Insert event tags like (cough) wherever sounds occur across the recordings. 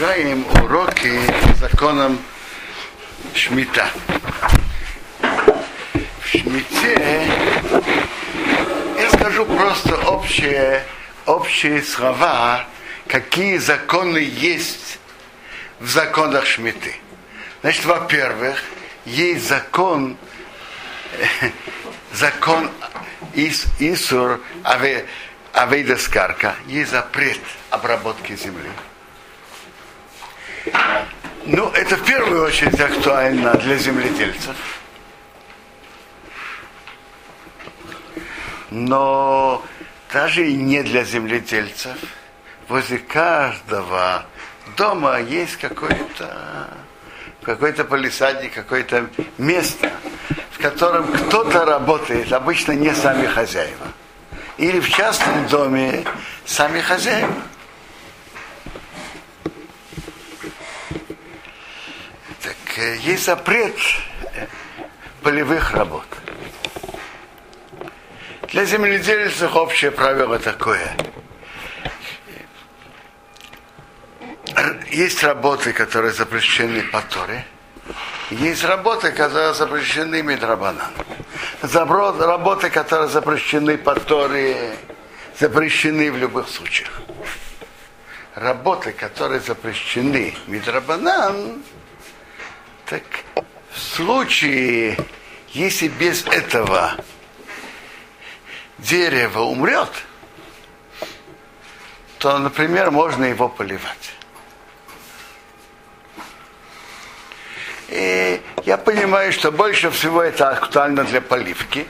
продолжаем уроки по законам Шмита. В Шмите я скажу просто общие, общие слова, какие законы есть в законах Шмиты. Значит, во-первых, есть закон, (laughs) закон Ис, Исур Аве, Авейда Скарка, есть запрет обработки земли. Ну, это в первую очередь актуально для земледельцев. Но даже и не для земледельцев. Возле каждого дома есть какой-то какой-то полисадник, какое-то место, в котором кто-то работает, обычно не сами хозяева. Или в частном доме сами хозяева. Есть запрет полевых работ. Для земледельцев общее правило такое. Есть работы, которые запрещены по Торе. Есть работы, которые запрещены Мидрабанан. Работы, которые запрещены по Торе, запрещены в любых случаях. Работы, которые запрещены Мидрабанан, так в случае, если без этого дерево умрет, то, например, можно его поливать. И я понимаю, что больше всего это актуально для поливки,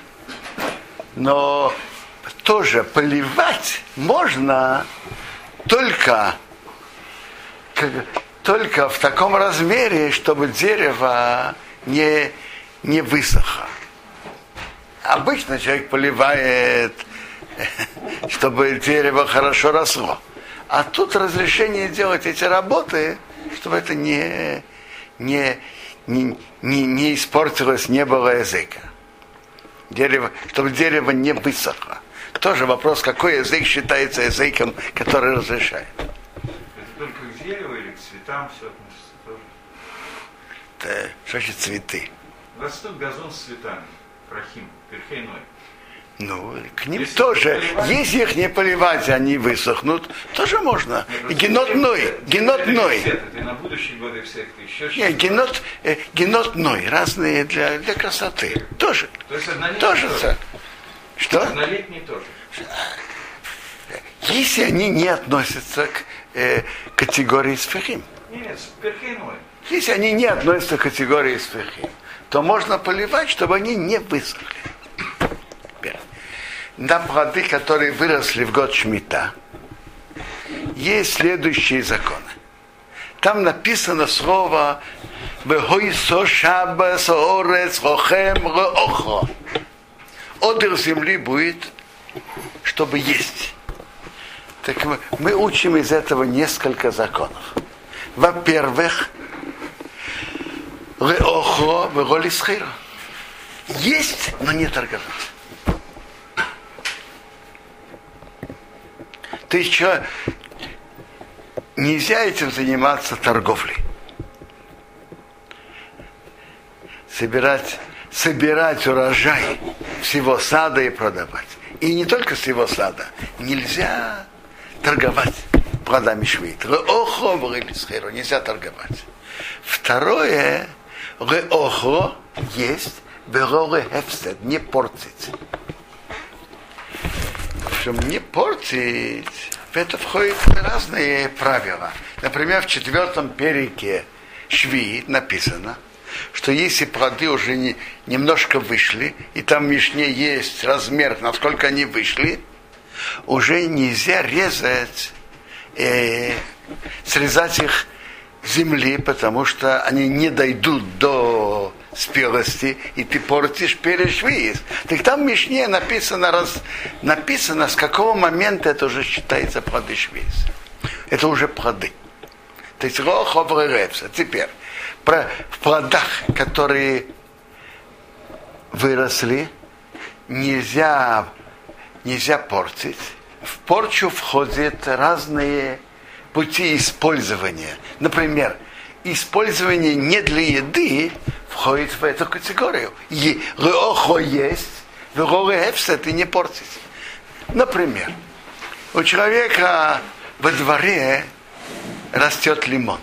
но тоже поливать можно только только в таком размере, чтобы дерево не, не высохло. Обычно человек поливает, (laughs) чтобы дерево хорошо росло. А тут разрешение делать эти работы, чтобы это не, не, не, не, не испортилось, не было языка. Дерево, чтобы дерево не высохло. Тоже вопрос, какой язык считается языком, который разрешает цветам все относится тоже. Да, что значит цветы? Растут газон с цветами, прохим, перхейной. Ну, к ним если тоже, если их не поливать, они высохнут, тоже можно. Нет, и генотной, генотной. Это на будущие годы всех еще Нет, генот, э, генотной, разные для, для красоты. Тоже. То есть тоже. тоже. Что? Однолетние тоже. Если они не относятся к э, категории сферим. Нет. Если они не относятся к категории сферим, то можно поливать, чтобы они не высохли. На плоды, которые выросли в год Шмита, есть следующие законы. Там написано слово Бехойсо шабас орец рохем реохо. Одер земли будет, чтобы есть. Так мы, мы учим из этого несколько законов. Во-первых, есть, но не торговать. То есть что, нельзя этим заниматься торговлей. Собирать, собирать урожай всего сада и продавать. И не только всего сада. Нельзя торговать плодами швейт. Реохо в нельзя торговать. Второе, реохо есть, бероре хефстед, не портить. Чтобы не портить, в это входят разные правила. Например, в четвертом перике Шви написано, что если плоды уже не, немножко вышли, и там в Мишне есть размер, насколько они вышли, уже нельзя резать, э, срезать их земли, потому что они не дойдут до спелости, и ты портишь перешвиз. Так там в Мишне написано, раз, написано, с какого момента это уже считается плоды швиз. Это уже плоды. То есть роховреревса. Теперь, про, в плодах, которые выросли, нельзя нельзя портить. В порчу входят разные пути использования, например, использование не для еды входит в эту категорию. Леохо есть, верорехевсет и не портить. Например, у человека во дворе растет лимон.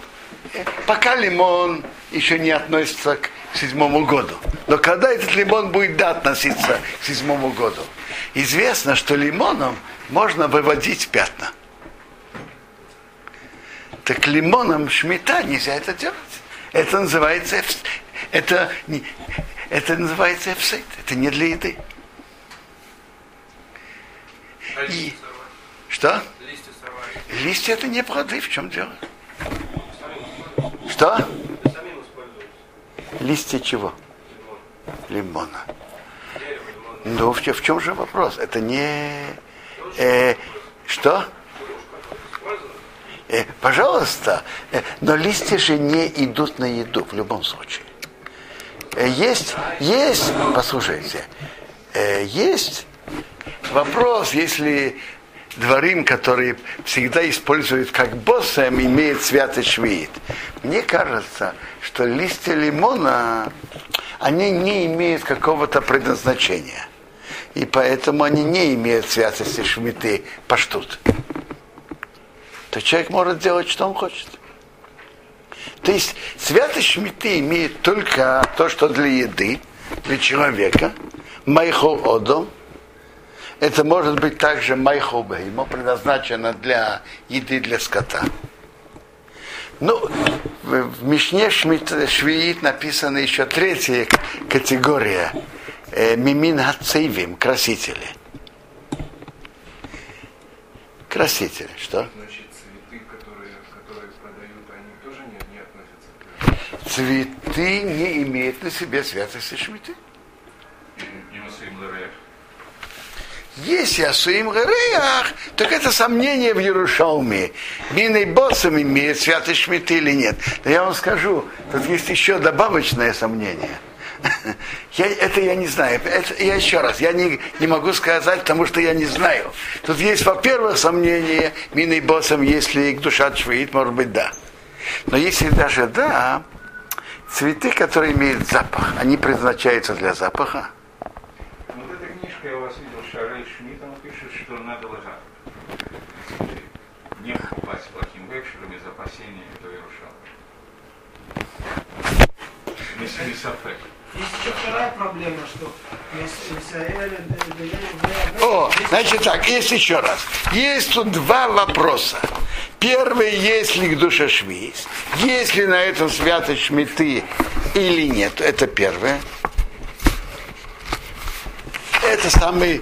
Пока лимон еще не относится к седьмому году. Но когда этот лимон будет да, относиться к седьмому году, известно, что лимоном можно выводить пятна. Так лимоном шмита нельзя это делать. Это называется, это, это называется эфсейт. Это не для еды. А И, что? Листья. Листья это не плоды, в чем дело? Что? Листья чего? Лимон. Лимона. Дерево, лимон. Ну, в чем же вопрос? Это не... э, что? Э, пожалуйста, э, но листья же не идут на еду в любом случае. Э, есть, есть, послушайте, э, есть вопрос, если дворим, который всегда используют как боссом, имеет святый швеит. Мне кажется, что листья лимона, они не имеют какого-то предназначения. И поэтому они не имеют святости шмиты паштут то человек может делать, что он хочет. То есть святость шмиты имеет только то, что для еды, для человека, майхол одом, это может быть также майхол беймо, предназначено для еды для скота. Ну, в, Мишне Швиит написана еще третья категория мимин хацейвим, красители. Красители, что? Значит, цветы, которые, которые продают, они тоже не, не относятся к цветы не имеют на себе святости шмиты. Если Асуим Гареях, так это сомнение в Ярушалме. Миной боссом имеет святость шмиты или нет. Но я вам скажу, тут есть еще добавочное сомнение. Я, это я не знаю. Это, я еще раз, я не, не могу сказать, потому что я не знаю. Тут есть, во-первых, сомнение миной боссом, если душа швеит, может быть, да. Но если даже да, цветы, которые имеют запах, они предназначаются для запаха. Вот эта книжка, я у вас видел, Шарей Шмидт, он пишет, что надо ложать. Не покупать плохим векшером из опасения этого Иерушалма. Не сафек. Есть еще вторая проблема, что Исраэль О, значит так, есть еще раз. Есть тут два вопроса. Первый, есть ли к душе швейц, есть ли на этом святость шмиты или нет, это первое. Это самый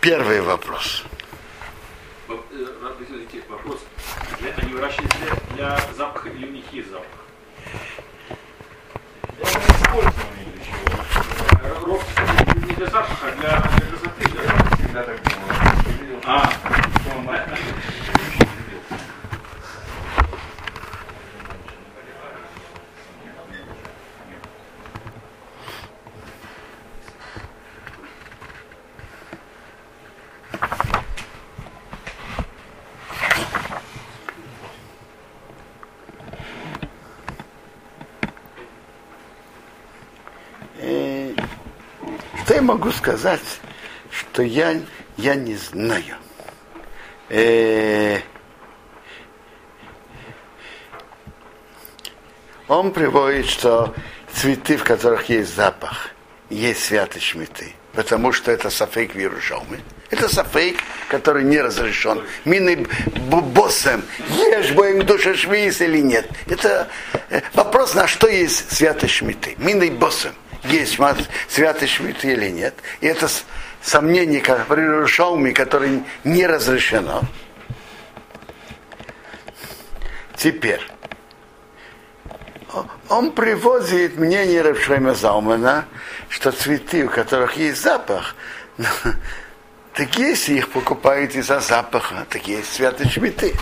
первый вопрос. Воп- э, вопрос. Для- Они выращивают для, для запаха или у них есть запах? Для использования для чего? Э, Роб не для запаха, для, для красоты. да? Всегда так что А, Что я могу сказать, что я, я не знаю. Э, Он приводит, что цветы, в которых есть запах, есть святость шмиты, потому что это сафейк в. Это сафейк, который не разрешен. Мины боссом, ешь боем душа швейс или нет. Это э, вопрос, на что есть святость шмиты. Мины боссом, есть святость шмиты или нет. И это сомнение как в Иерушалме, которое не разрешено. Теперь он приводит мнение Равшема Заумана, что цветы, у которых есть запах, (laughs) так если их покупают из-за запаха, так есть святые цветы.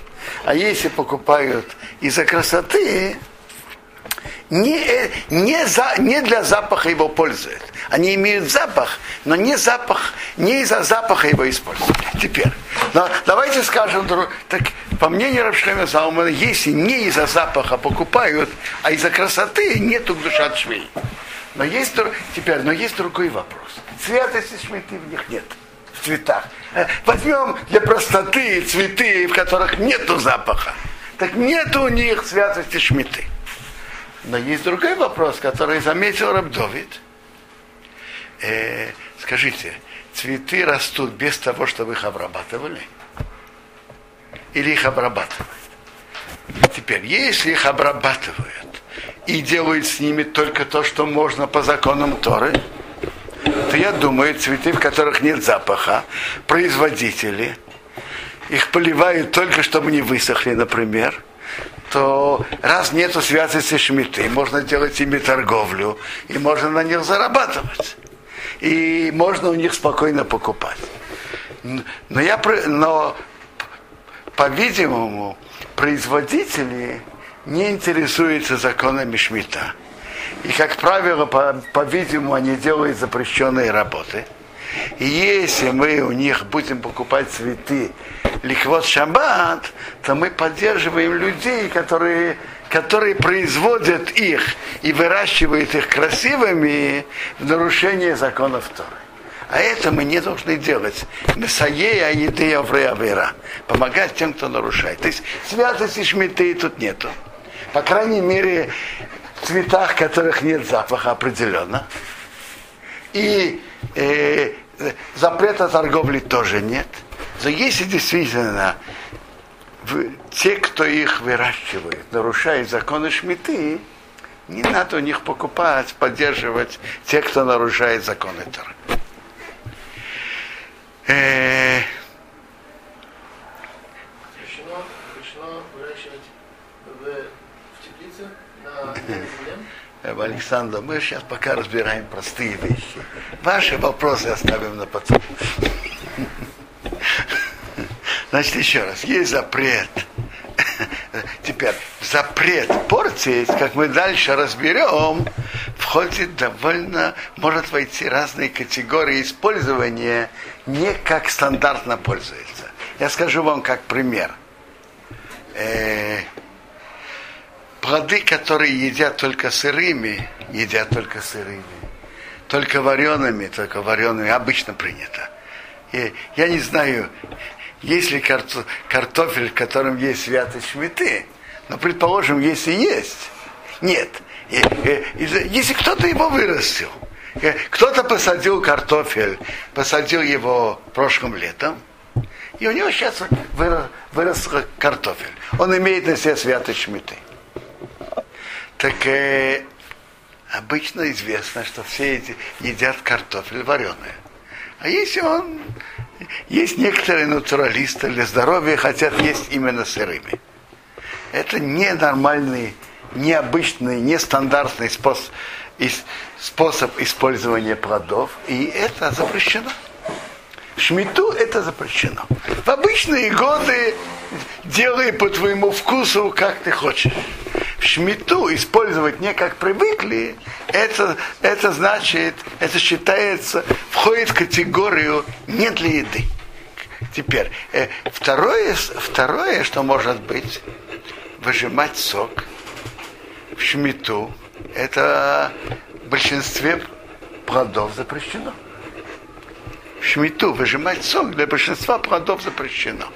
А если покупают из-за красоты, не, э, не, за, не для запаха его пользуют. Они имеют запах, но не запах, не из-за запаха его используют. Теперь, но давайте скажем, так, по мнению Рабшлема Заумана, если не из-за запаха покупают, а из-за красоты нету душа швей. Но есть, теперь, но есть другой вопрос. Святости шмиты в них нет, в цветах. Э, возьмем для простоты цветы, в которых нету запаха. Так нет у них святости шмиты. Но есть другой вопрос, который заметил Рабдовид. Э, скажите, цветы растут без того, чтобы их обрабатывали? Или их обрабатывают? Теперь, если их обрабатывают и делают с ними только то, что можно по законам Торы, то я думаю, цветы, в которых нет запаха, производители, их поливают только, чтобы не высохли, например, то раз нету святости шмиты, можно делать ими торговлю, и можно на них зарабатывать. И можно у них спокойно покупать. Но, я, но по-видимому, производители не интересуются законами шмита. И, как правило, по, по-видимому, они делают запрещенные работы. И если мы у них будем покупать цветы ликвот шаббат, то мы поддерживаем людей, которые, которые производят их и выращивают их красивыми в нарушение законов Торы. А это мы не должны делать. Месаея еды авреавера. Помогать тем, кто нарушает. То есть святости шмиты тут нету. По крайней мере, в цветах, которых нет запаха определенно. И э, запрета торговли тоже нет. Но если действительно те, кто их выращивает, нарушают законы шмиты, не надо у них покупать, поддерживать тех, кто нарушает законы Торы. Э, Запрещено, запрещено выращивать в, в теплице на земле. (laughs) Э, Александр, мы сейчас пока разбираем простые вещи. Ваши вопросы оставим на потом. Значит, еще раз, есть запрет. Теперь, запрет портить, как мы дальше разберем, входит довольно, может войти разные категории использования, не как стандартно пользуется. Я скажу вам как пример. Э, плоды, которые едят только сырыми, едят только сырыми. Только вареными, только вареными, обычно принято. И я не знаю, есть ли картофель, в котором есть святость шмиты, но, предположим, если есть, нет. Если кто-то его вырастил, кто-то посадил картофель, посадил его прошлым летом, и у него сейчас вырос, вырос картофель. Он имеет на себе святость шмиты. Так э, обычно известно, что все эти едят картофель вареный. А если он... Есть некоторые натуралисты для здоровья хотят есть именно сырыми. Это ненормальный, необычный, нестандартный способ, способ использования плодов, и это запрещено. Шмиту это запрещено. В обычные годы делай по твоему вкусу, как ты хочешь. В шмиту использовать не как привыкли, это, это значит, это считается, входит в категорию не для еды. Теперь, э, второе, второе, что может быть, выжимать сок в шмиту, это в большинстве плодов запрещено шмиту выжимать сок для большинства плодов запрещено.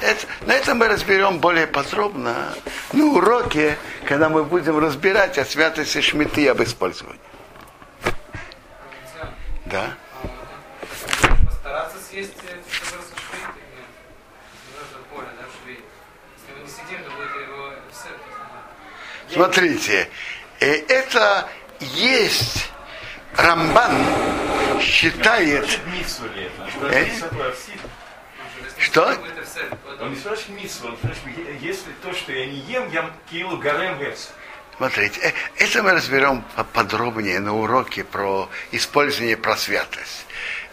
Это, на этом мы разберем более подробно на уроке, когда мы будем разбирать о святости шмиты и об использовании. Да. Постараться съесть будет его сет. Смотрите, э, это есть Рамбан считает... Э? Что? Он не спрашивает миссу, он спрашивает, если то, что я не ем, я килу гарем. Смотрите, э, это мы разберем подробнее на уроке про использование про святость.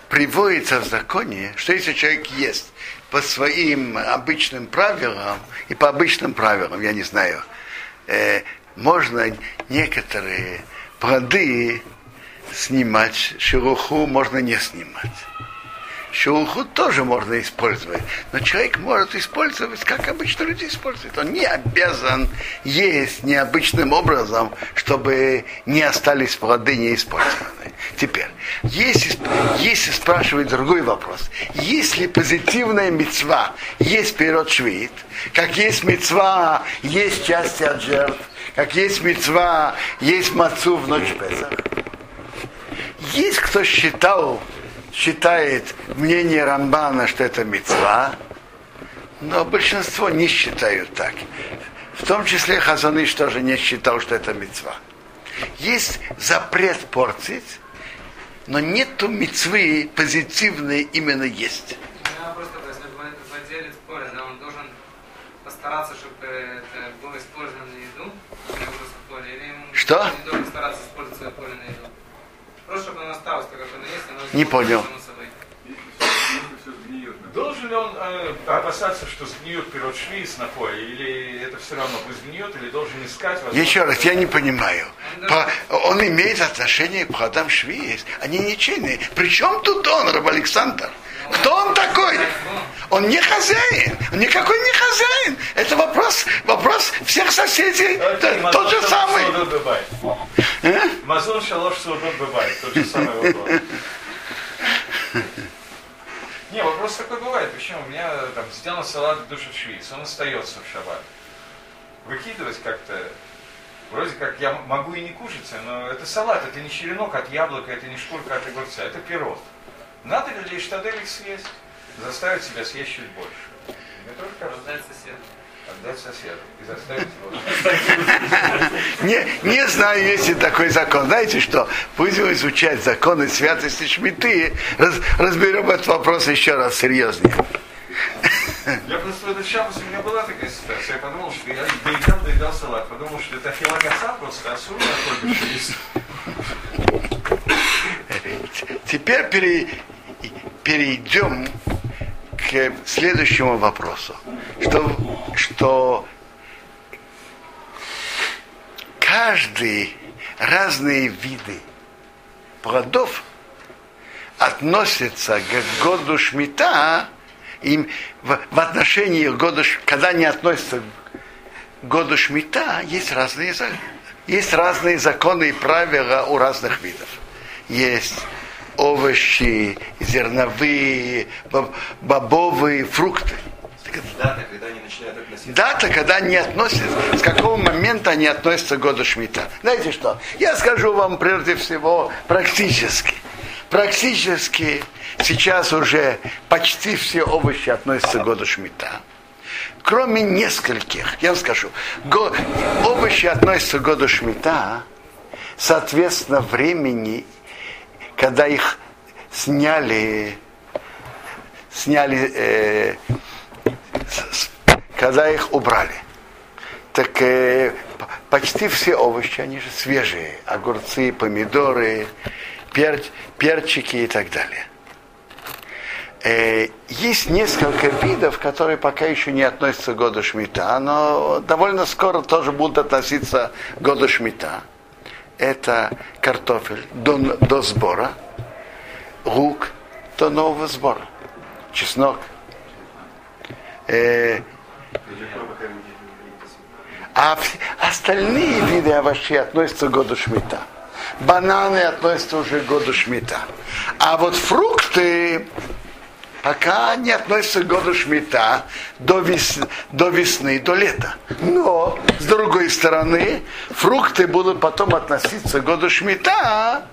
Приводится в законе, что если человек ест по своим обычным правилам и по обычным правилам, я не знаю, э, можно некоторые плоды снимать, шелуху можно не снимать. Шелуху тоже можно использовать, но человек может использовать, как обычно люди используют. Он не обязан есть необычным образом, чтобы не остались плоды неиспользованные. Теперь, если, если спрашивать другой вопрос, если позитивная мецва есть перед швид, как есть мецва, есть части от жертв, как есть мецва, есть мацу в ночь Песах, есть кто считал, считает мнение Рамбана, что это мецва, но большинство не считают так. В том числе Хазаныш тоже не считал, что это мецва. Есть запрет портить, но нету мецвы позитивной именно есть. У меня просто возник владелец поля, да, он должен постараться, чтобы это было использовано на еду, для выгрузки поля, или ему Что? не должен стараться использовать свое поле на еду. Просто чтобы оно осталось, так как оно есть, оно Не понял. Должен ли он э, опасаться, что сгниет пирот швиц на поле, или это все равно пусть сгниет, или должен искать возможность- Еще раз, я не понимаю. По- он имеет отношение к плодам швиз. Они ничейные. Причем тут он, Раб Александр? Кто он такой? Он не хозяин. Он никакой не хозяин. Это вопрос, вопрос всех соседей. Окей, Т- Тот же самый. Э? Мазон шалош судот бывает. Тот же самый вопрос. (laughs) Не, вопрос такой бывает. Почему? У меня там сделан салат души швиц, он остается в шаббат. Выкидывать как-то, вроде как я могу и не кушать, но это салат, это не черенок от яблока, это не шкурка от огурца, это пирог. Надо ли лишь таделик съесть? Заставить себя съесть чуть больше. Мне тоже кажется. Отдать соседу и заставить его. Не, не знаю, есть ли такой закон. Знаете что? Будем изучать законы святости Шмиты. Раз- разберем этот вопрос еще раз серьезнее. Я просто в этот шаббат у меня была такая ситуация. Я подумал, что я доедал, доедал салат. Подумал, что это филогоса просто такой швиц. Теперь пере- перейдем к следующему вопросу. Что, что каждый разные виды плодов относятся к году шмита, им в, в отношении Ш- когда они относятся к году шмита, есть разные, есть разные законы и правила у разных видов. Есть овощи, зерновые, боб- бобовые, фрукты. Дата, когда они начинают относиться. Дата, когда они относятся, с какого момента они относятся к году Шмита. Знаете что? Я скажу вам прежде всего практически. Практически сейчас уже почти все овощи относятся к году Шмита. Кроме нескольких, я вам скажу, го- овощи относятся к году Шмита, соответственно, времени, когда их сняли, сняли э, когда их убрали. Так э, почти все овощи, они же свежие. Огурцы, помидоры, пер- перчики и так далее. Э, есть несколько видов, которые пока еще не относятся к году Шмита, но довольно скоро тоже будут относиться к году Шмита. Это картофель до, до сбора, лук до нового сбора, чеснок, Э, а остальные виды овощей относятся к году Шмита. Бананы относятся уже к году Шмита. А вот фрукты пока не относятся к году Шмита до, вес- до весны, до лета. Но, с другой стороны, фрукты будут потом относиться к году Шмита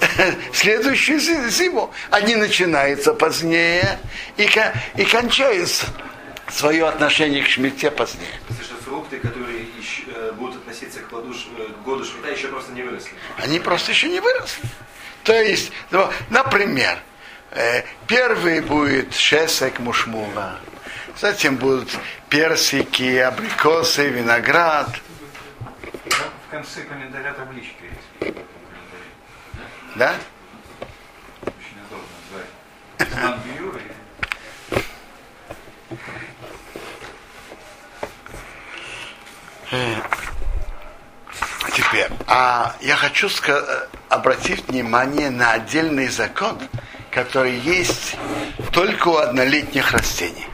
(laughs) следующую зи- зиму. Они начинаются позднее и, и кончаются свое отношение к Шмите позднее. Потому что фрукты, которые еще, э, будут относиться к, плоду, э, к году Шмита, еще просто не выросли. Они просто еще не выросли. То есть, ну, например, э, первый будет шесек мушмула, затем будут персики, абрикосы, виноград. В конце календаря табличка есть. Да? Очень удобно звать. Теперь, а я хочу обратить внимание на отдельный закон, который есть только у однолетних растений.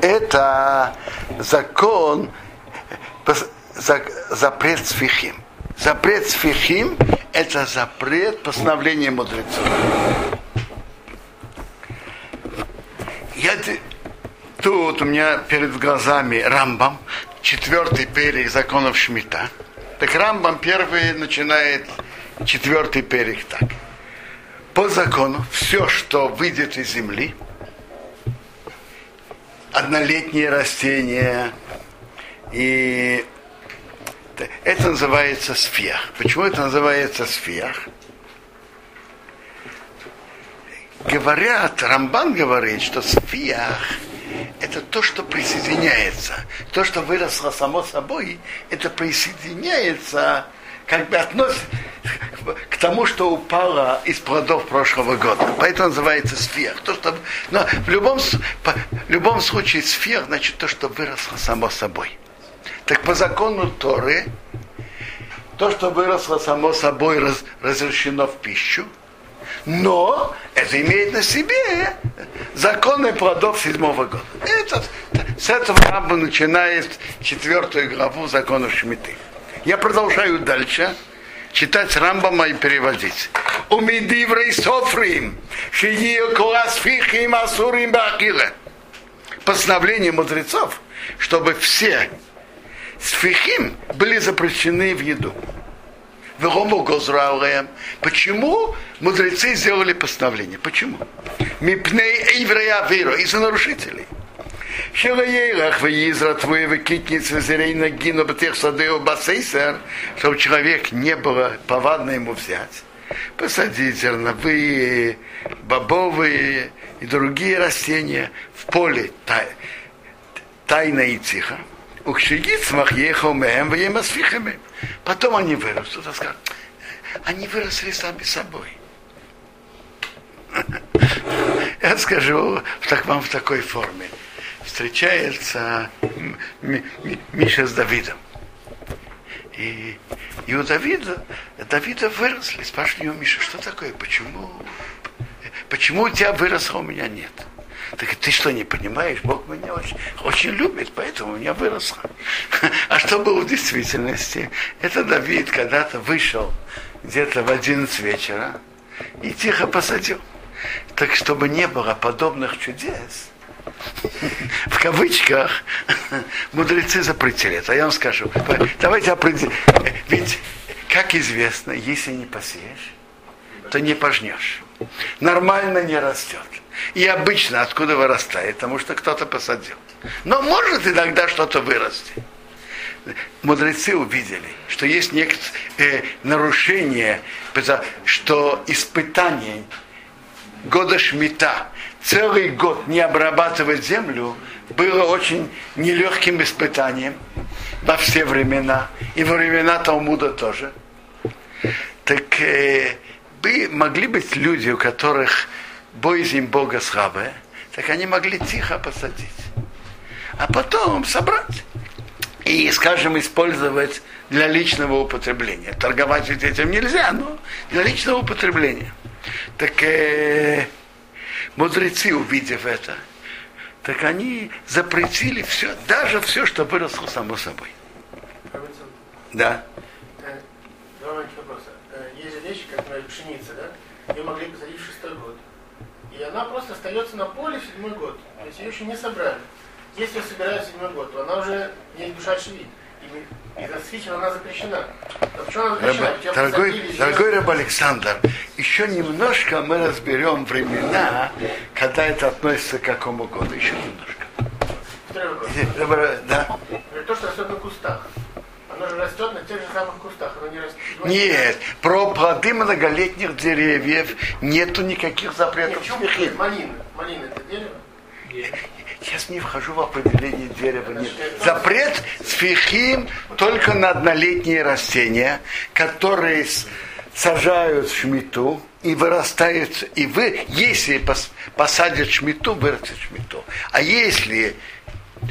Это закон, за- запрет сфихим. Запрет сфихим – это запрет постановления мудрецов. Я тут у меня перед глазами Рамбам, четвертый перек законов Шмита. Так Рамбам первый начинает четвертый перек так. По закону все, что выйдет из земли, однолетние растения и это называется сфех. Почему это называется сфех? Говорят, Рамбан говорит, что сфиах это то, что присоединяется. То, что выросло само собой, это присоединяется, как бы относится к тому, что упало из плодов прошлого года. Поэтому называется сфех. То, что, но в любом, в любом случае сфех значит то, что выросло само собой. Так по закону Торы, то, что выросло само собой, раз- разрешено в пищу, но это имеет на себе законы плодов седьмого года. Это, с этого Рамба начинает четвертую главу законов Шмиты. Я продолжаю дальше читать Рамбама и переводить. Умидиврей софрим, шиил класс фихим асурим бахиле. Постановление мудрецов, чтобы все сфихим были запрещены в еду. Почему мудрецы сделали постановление? Почему? Мипней еврея веру, из-за нарушителей. Шелаейлах в Изра твои выкитницы зерей нагину тех садео басейсер, чтобы человек не было повадно ему взять. Посадить зерновые, бобовые и другие растения в поле тай- тайно и тихо. Укшигицмах ехал мем в Потом они вырастут, они выросли сами собой. Я скажу так вам в такой форме. Встречается Миша с Давидом. И, и у Давида, Давида выросли. Спрашивают его, Миша, что такое? Почему, почему у тебя выросло, а у меня нет? Так ты что, не понимаешь? Бог меня очень, очень любит, поэтому у меня выросло. А что было в действительности? Это Давид когда-то вышел где-то в 11 вечера и тихо посадил. Так чтобы не было подобных чудес, в кавычках, мудрецы запретили это. А я вам скажу, давайте определим. Ведь, как известно, если не посеешь, то не пожнешь. Нормально не растет. И обычно откуда вырастает? Потому что кто-то посадил. Но может иногда что-то вырасти. Мудрецы увидели, что есть некоторые э, нарушения, потому что испытание года Шмита, целый год не обрабатывать землю, было очень нелегким испытанием во все времена, и во времена Талмуда тоже. Так э, могли быть люди, у которых боязнь Бога слабая, так они могли тихо посадить, а потом собрать и, скажем, использовать для личного употребления. Торговать ведь этим нельзя, но для личного употребления. Так э, мудрецы, увидев это, так они запретили все, даже все, что выросло само собой. Да. Э, Два маленьких вопроса. Э, Есть же вещи, как, например, пшеница, да? Ее могли посадить в шестой год. И она просто остается на поле седьмой год. То есть ее еще не собрали. Если ее собирают седьмой год, то она уже не душа швид. И свечи она запрещена. Но почему она запрещена? Дорогой, дорогой Раб Александр, еще немножко мы разберем времена, когда это относится к какому году. Еще немножко. Второй вопрос. Да. То, что растет на кустах. Оно же растет на тех же самых кустах. Оно не растет. Нет, про плоды многолетних деревьев нету никаких Нет, запретов. почему свихим. малина? Малина это дерево? Сейчас не вхожу в определение дерева. Нет. Запрет сфихим только на однолетние растения, которые сажают в шмиту и вырастают. И вы, если пос- посадят шмиту, вырастет шмиту. А если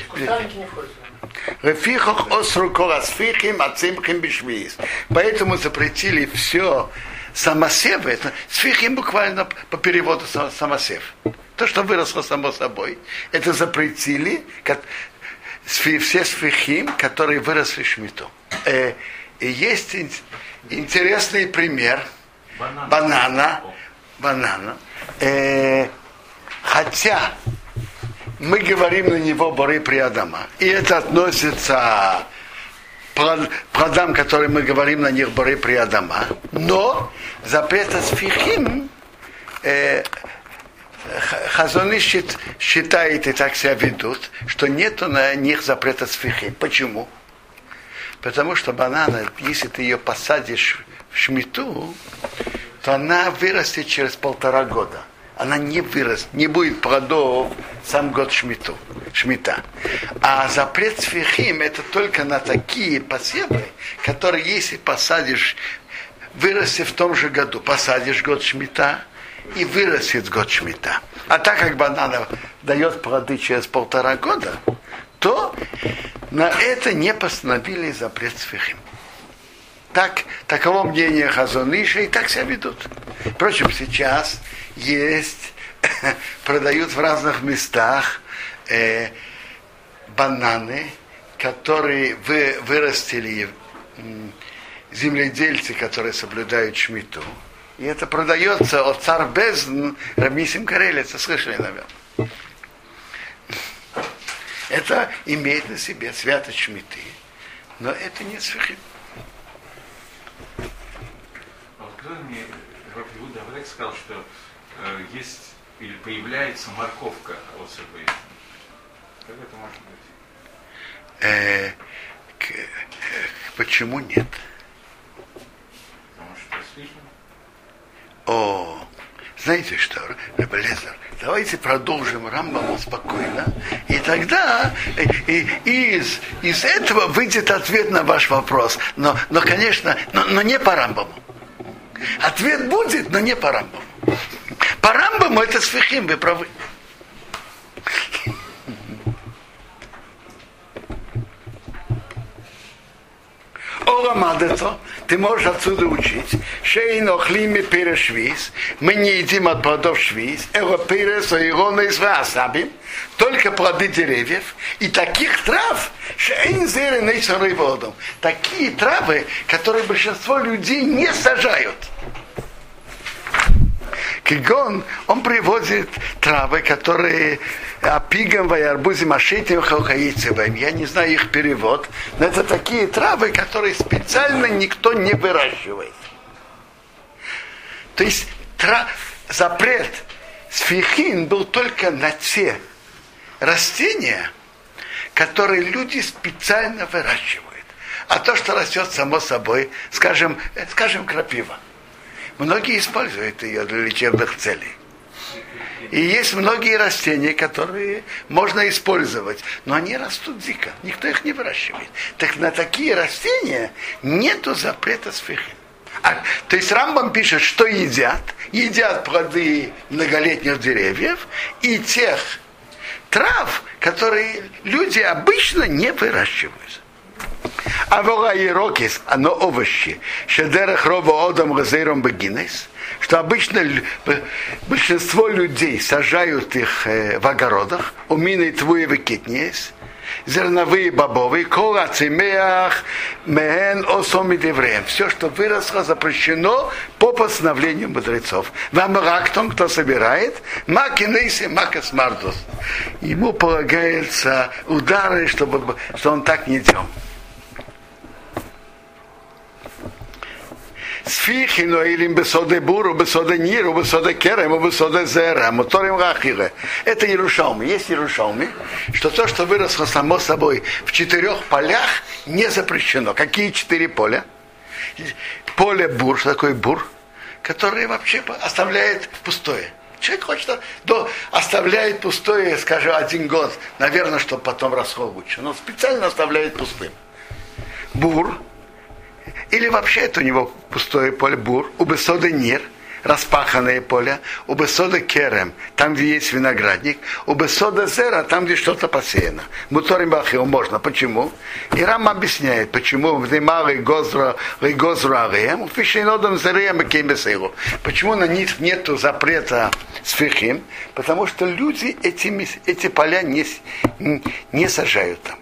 Кустарники не входят. Рефихох осру коласфихим ацимхим бишвиз. Поэтому запретили все самосевы. Это сфихим буквально по переводу са- самосев. То, что выросло само собой, это запретили как, все сфихим, которые выросли шмиту. Э, и есть ин- интересный пример банана. Банана. Э, хотя мы говорим на него боры при Адама. И это относится плод- плодам, которые мы говорим на них боры при Адама. Но запрета сфихим э, Х- Хазоны счит- считает и так себя ведут, что нету на них запрета сфихим. Почему? Потому что банана, если ты ее посадишь в шмиту, то она вырастет через полтора года. Она не вырастет, не будет плодов сам год шмиту, шмита. А запрет сфихим это только на такие посевы, которые если посадишь, вырастет в том же году, посадишь год шмита, и вырастет год шмита. А так как банана дает плоды через полтора года, то на это не постановили запрет сфихим. Так, таково мнение Хазоныша, и так себя ведут. Впрочем, сейчас есть, (laughs) продают в разных местах э, бананы, которые вы, вырастили земледельцы, которые соблюдают шмиту. И это продается от царь Безн Рамисим Карелица, слышали, наверное. (laughs) Это имеет на себе святость шмиты, но это не сфихим. А вот кто мне Раб сказал, что есть или появляется морковка особая. Как это может быть? Э, к- э, почему нет? Потому что слишком. О, знаете что, Рабелезер, давайте продолжим Рамбаму спокойно, и тогда э, и, из, из этого выйдет ответ на ваш вопрос. Но, но конечно, но, но не по Рамбаму. Ответ будет, но не по Рамбаму. По Рамбаму это сфихим, вы правы. Оламадето, ты можешь отсюда учить. Шейн охлими перешвиз. Мы не едим от плодов швиз. Эго перес, оирона из васабим. Только плоды деревьев. И таких трав, шейн нейсорой водом. Такие травы, которые большинство людей не сажают. Кигон, он приводит травы, которые апигам, ваярбузим, ашитим, халхаицевым. Я не знаю их перевод, но это такие травы, которые специально никто не выращивает. То есть тра... запрет сфихин был только на те растения, которые люди специально выращивают. А то, что растет само собой, скажем, скажем, крапива. Многие используют ее для лечебных целей. И есть многие растения, которые можно использовать, но они растут дико, никто их не выращивает. Так на такие растения нету запрета сфихи. А, то есть Рамбам пишет, что едят. Едят плоды многолетних деревьев и тех трав, которые люди обычно не выращивают. А вола ирокис, оно овощи. Шедерах роба одам газейром бегинес. Что обычно большинство людей сажают их в огородах. Умины твои выкитнес. Зерновые бобовые, кола цемеах, мehen осом и девреем. Все, что выросло, запрещено по постановлению мудрецов. Вам рактом, кто собирает, макинейси макас мардус. Ему полагается удары, чтобы, что он так не делал. Сфихино или бесоде буру, бесоде ниру, бесоде керем, бесоде зера, моторим рахире. Это Ярушалми. Есть Ярушалми, что то, что выросло само собой в четырех полях, не запрещено. Какие четыре поля? Поле бур, что такое бур? Который вообще оставляет пустое. Человек хочет, до, оставляет пустое, скажем, один год, наверное, чтобы потом расходовать. Но специально оставляет пустым. Бур, или вообще это у него пустое поле бур, у бесоды нир, распаханное поле, у Бесода Керем, там, где есть виноградник, у Бесода Зера, там, где что-то посеяно. Муторим Бахио можно. Почему? И Рам объясняет, почему в Немалый Гозра Ареем, в Фишинодом Зереем и Кембесейру. Почему на них нет запрета сфихим? Потому что люди эти, эти поля не, не сажают там.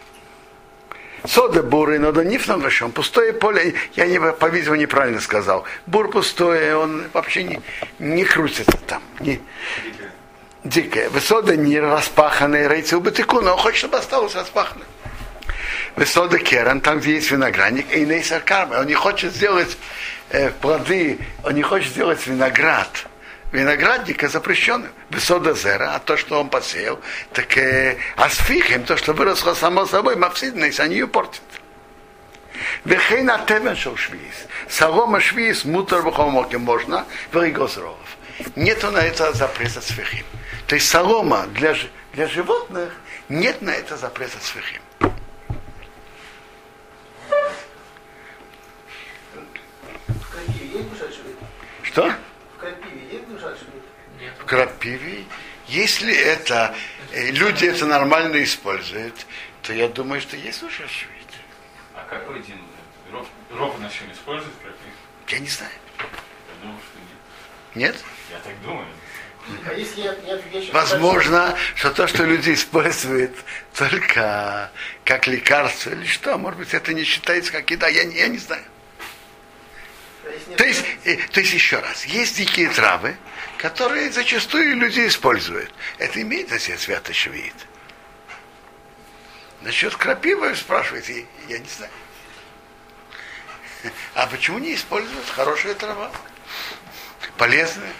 Сода буры, но да ниф нашем. Пустое поле, я, не, по-видимому, неправильно сказал. Бур пустое, он вообще не, не крутится там. Не, дикое. Высода не распаханная, рейцы убытыку, но он хочет, чтобы осталось распаханное. Высода керан, там, где есть виноградник, и нейсар карма. Он не хочет сделать э, плоды, он не хочет сделать виноград виноградника запрещенным. Высода зера, а то, что он посеял, так э, асфихим, то, что выросло само собой, мавсидность, они ее портят. Вехейна темен швиз. Солома швиз, мутор бухомоки можно, варигозров. Нету на это запрета сфихим. То есть солома для, для животных нет на это запрета сфихим. Что? Крапиве, если это э, люди это нормально используют, то я думаю, что есть уже швид. А какой день? Ров, ров начнем использовать крапиву? Я не знаю. Я думаю, что нет. Нет? Я так думаю. А если нет, нет вещи, Возможно, что то, что люди используют только как лекарство или что, может быть, это не считается как еда, я, не- я не знаю. То есть, э, то есть еще раз, есть дикие травы, которые зачастую люди используют. Это имеет на себе свято швеит. Насчет крапивы спрашиваете, я не знаю. А почему не используют хорошая трава? Полезная.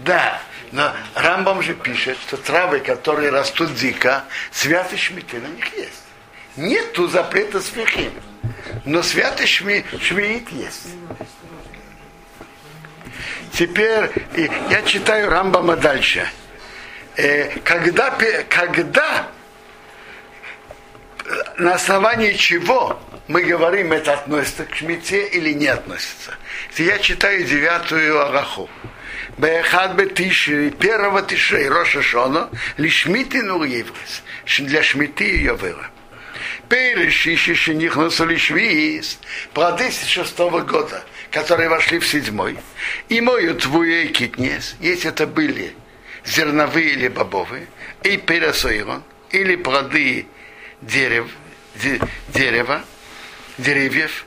Да, но Рамбам же пишет, что травы, которые растут дико, святый шмиты на них есть. Нету запрета свяхим, но святый шми, шмиит есть. Теперь и я читаю Рамбама дальше. Э, когда, когда на основании чего мы говорим, это относится к шмите или не относится. Я читаю девятую Араху. Бехад бетиши, первого тишей, Роша Шона, лишмити нуриеврис, для шмити и йовера. Перешиши шенихнусу лишвиис, плоды с шестого года, которые вошли в седьмой, и мою твуе китнес, если это были зерновые или бобовые, и пересойрон, или плоды дерев, де- дерева, деревьев,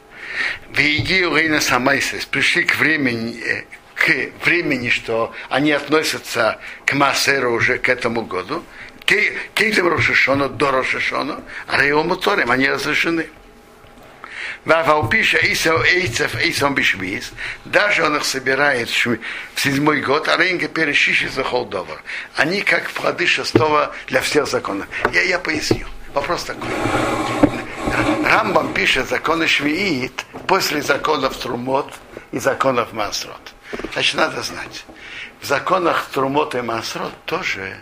Вейгиурейна Самайсис пришли к времени, э, к времени, что они относятся к Масеру уже к этому году, Кейтем Рошишону до Рошишону, а Рейому Торем, они разрешены. Вавалпиша Эйцев Эйсом Бишвиз, даже он их собирает в седьмой год, а Рейнга перешиши за холдовар. Они как плоды шестого для всех законов. Я, я поясню. Вопрос такой. Рамбам пишет законы Швиит после законов Трумот и законов Масрот. Значит, надо знать. В законах Трумот и Масрот тоже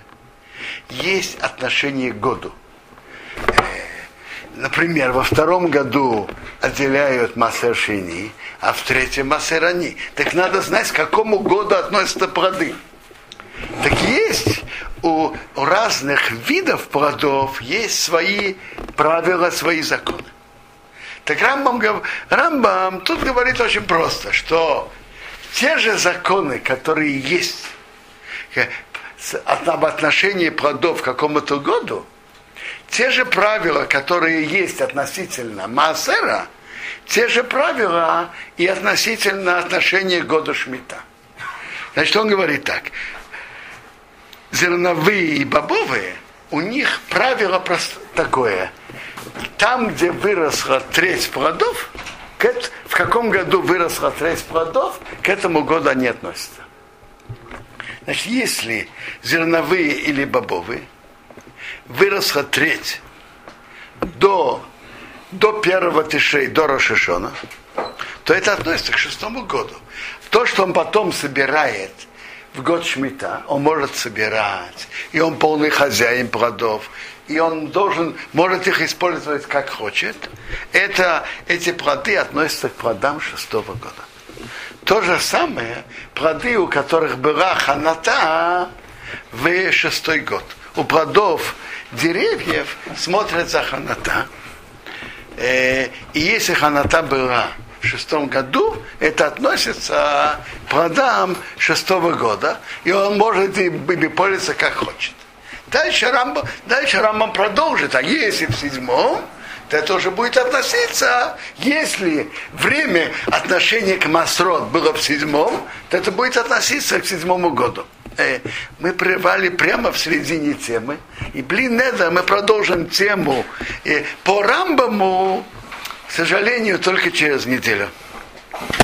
есть отношение к году. Например, во втором году отделяют Масер Шини, а в третьем Масер Ани. Так надо знать, к какому году относятся плоды. Так есть у, у разных видов плодов есть свои правила, свои законы. Так Рамбам, Рамбам тут говорит очень просто, что те же законы, которые есть э, об отношении плодов к какому-то году, те же правила, которые есть относительно Маасера, те же правила и относительно отношения к году Шмита. Значит, он говорит так. Зерновые и бобовые, у них правило просто такое. Там, где выросла треть плодов, в каком году выросла треть плодов, к этому году они относятся. Значит, если зерновые или бобовые, выросла треть до, до первого тишей, до Рошишона, то это относится к шестому году. То, что он потом собирает в год Шмита, он может собирать, и он полный хозяин плодов, и он должен, может их использовать как хочет. Это, эти плоды относятся к плодам шестого года. То же самое, плоды, у которых была ханата в шестой год. У плодов деревьев смотрится ханата. Э, и если ханата была в шестом году, это относится к плодам шестого года, и он может и пользоваться как хочет. Дальше Рамбам, дальше Рамбам продолжит, а если в седьмом, то это уже будет относиться, если время отношения к Масрот было в седьмом, то это будет относиться к седьмому году. Э, мы прервали прямо в середине темы. И блин, это мы продолжим тему э, по Рамбаму, к сожалению, только через неделю.